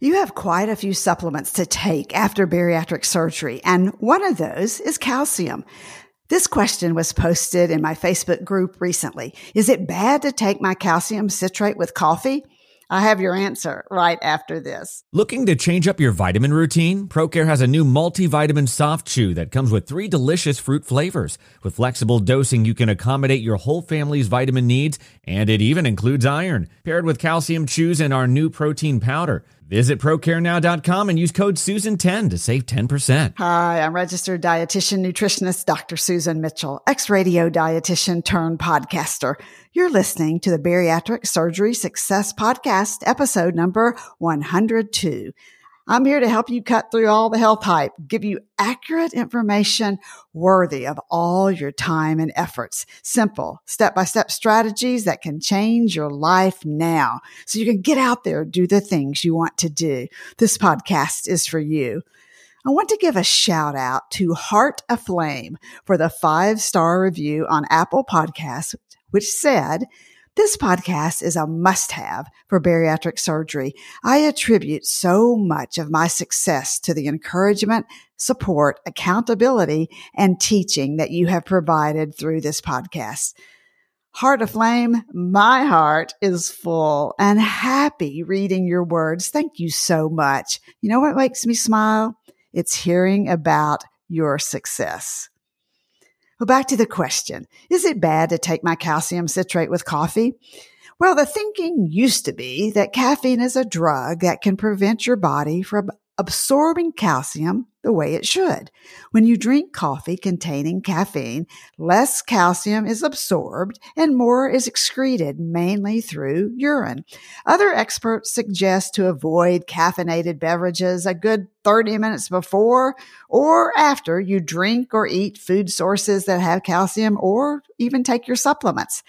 You have quite a few supplements to take after bariatric surgery, and one of those is calcium. This question was posted in my Facebook group recently. Is it bad to take my calcium citrate with coffee? I have your answer right after this. Looking to change up your vitamin routine? ProCare has a new multivitamin soft chew that comes with three delicious fruit flavors. With flexible dosing, you can accommodate your whole family's vitamin needs, and it even includes iron. Paired with calcium chews and our new protein powder. Visit procarenow.com and use code Susan10 to save 10%. Hi, I'm registered dietitian nutritionist Dr. Susan Mitchell, ex-radio dietitian turned podcaster. You're listening to the Bariatric Surgery Success Podcast, episode number 102. I'm here to help you cut through all the health hype, give you accurate information worthy of all your time and efforts. Simple step by step strategies that can change your life now so you can get out there, do the things you want to do. This podcast is for you. I want to give a shout out to Heart Aflame for the five star review on Apple Podcasts, which said, this podcast is a must have for bariatric surgery. I attribute so much of my success to the encouragement, support, accountability, and teaching that you have provided through this podcast. Heart Aflame, my heart is full and happy reading your words. Thank you so much. You know what makes me smile? It's hearing about your success. Well, back to the question. Is it bad to take my calcium citrate with coffee? Well, the thinking used to be that caffeine is a drug that can prevent your body from absorbing calcium the way it should. When you drink coffee containing caffeine, less calcium is absorbed and more is excreted mainly through urine. Other experts suggest to avoid caffeinated beverages a good 30 minutes before or after you drink or eat food sources that have calcium or even take your supplements.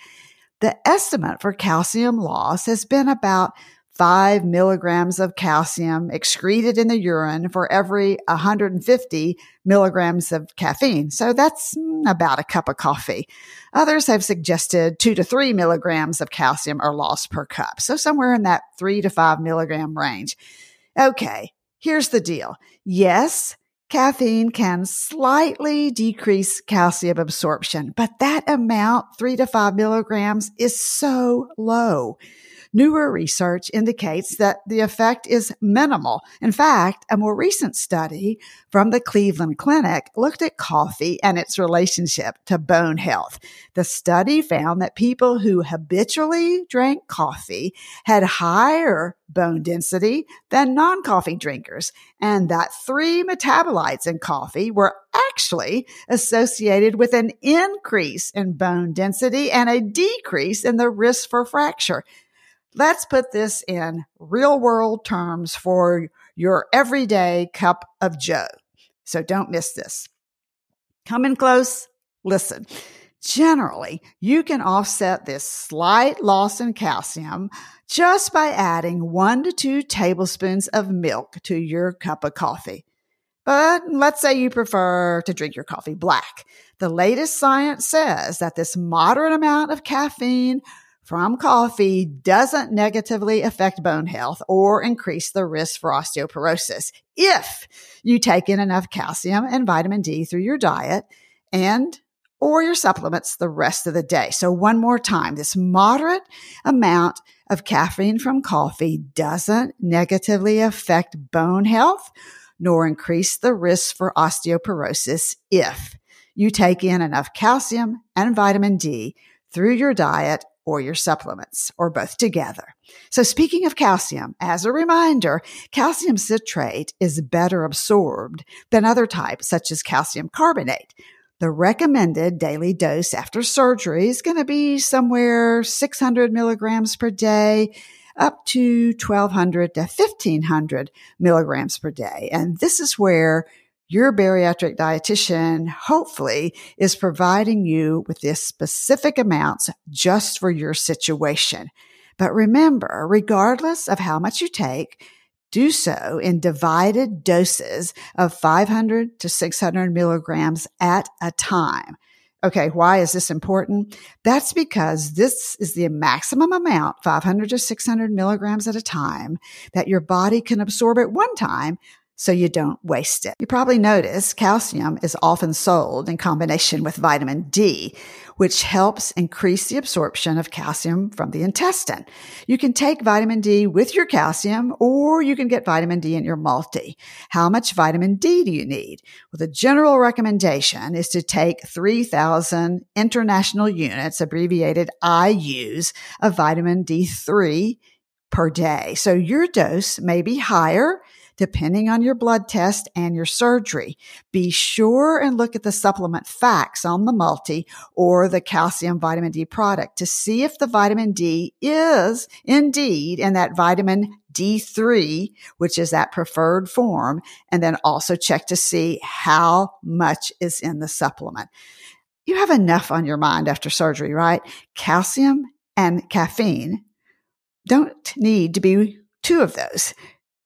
The estimate for calcium loss has been about five milligrams of calcium excreted in the urine for every 150 milligrams of caffeine. So that's mm, about a cup of coffee. Others have suggested two to three milligrams of calcium are lost per cup. So somewhere in that three to five milligram range. Okay. Here's the deal. Yes, caffeine can slightly decrease calcium absorption, but that amount, three to five milligrams, is so low. Newer research indicates that the effect is minimal. In fact, a more recent study from the Cleveland Clinic looked at coffee and its relationship to bone health. The study found that people who habitually drank coffee had higher bone density than non-coffee drinkers and that three metabolites in coffee were actually associated with an increase in bone density and a decrease in the risk for fracture. Let's put this in real world terms for your everyday cup of joe. So don't miss this. Come in close. Listen. Generally, you can offset this slight loss in calcium just by adding one to two tablespoons of milk to your cup of coffee. But let's say you prefer to drink your coffee black. The latest science says that this moderate amount of caffeine from coffee doesn't negatively affect bone health or increase the risk for osteoporosis if you take in enough calcium and vitamin D through your diet and or your supplements the rest of the day. So one more time, this moderate amount of caffeine from coffee doesn't negatively affect bone health nor increase the risk for osteoporosis if you take in enough calcium and vitamin D through your diet or your supplements or both together. So speaking of calcium, as a reminder, calcium citrate is better absorbed than other types such as calcium carbonate. The recommended daily dose after surgery is going to be somewhere 600 milligrams per day up to 1200 to 1500 milligrams per day. And this is where your bariatric dietitian hopefully is providing you with the specific amounts just for your situation. But remember, regardless of how much you take, do so in divided doses of 500 to 600 milligrams at a time. Okay, why is this important? That's because this is the maximum amount, 500 to 600 milligrams at a time, that your body can absorb at one time so you don't waste it. You probably notice calcium is often sold in combination with vitamin D, which helps increase the absorption of calcium from the intestine. You can take vitamin D with your calcium or you can get vitamin D in your multi. How much vitamin D do you need? Well, the general recommendation is to take 3000 international units, abbreviated IUs of vitamin D3 per day. So your dose may be higher depending on your blood test and your surgery. Be sure and look at the supplement facts on the multi or the calcium vitamin D product to see if the vitamin D is indeed in that vitamin D3, which is that preferred form, and then also check to see how much is in the supplement. You have enough on your mind after surgery, right? Calcium and caffeine don't need to be two of those.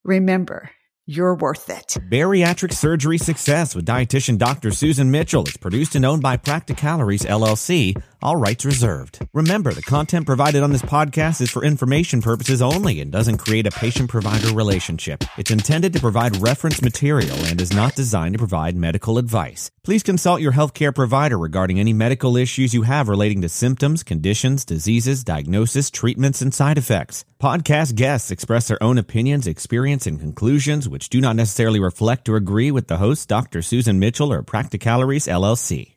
Remember, you're worth it. Bariatric Surgery Success with dietitian Dr. Susan Mitchell is produced and owned by Practicalories LLC, all rights reserved. Remember, the content provided on this podcast is for information purposes only and doesn't create a patient provider relationship. It's intended to provide reference material and is not designed to provide medical advice. Please consult your healthcare provider regarding any medical issues you have relating to symptoms, conditions, diseases, diagnosis, treatments, and side effects. Podcast guests express their own opinions, experience, and conclusions which do not necessarily reflect or agree with the host, Dr. Susan Mitchell or Practicalories LLC.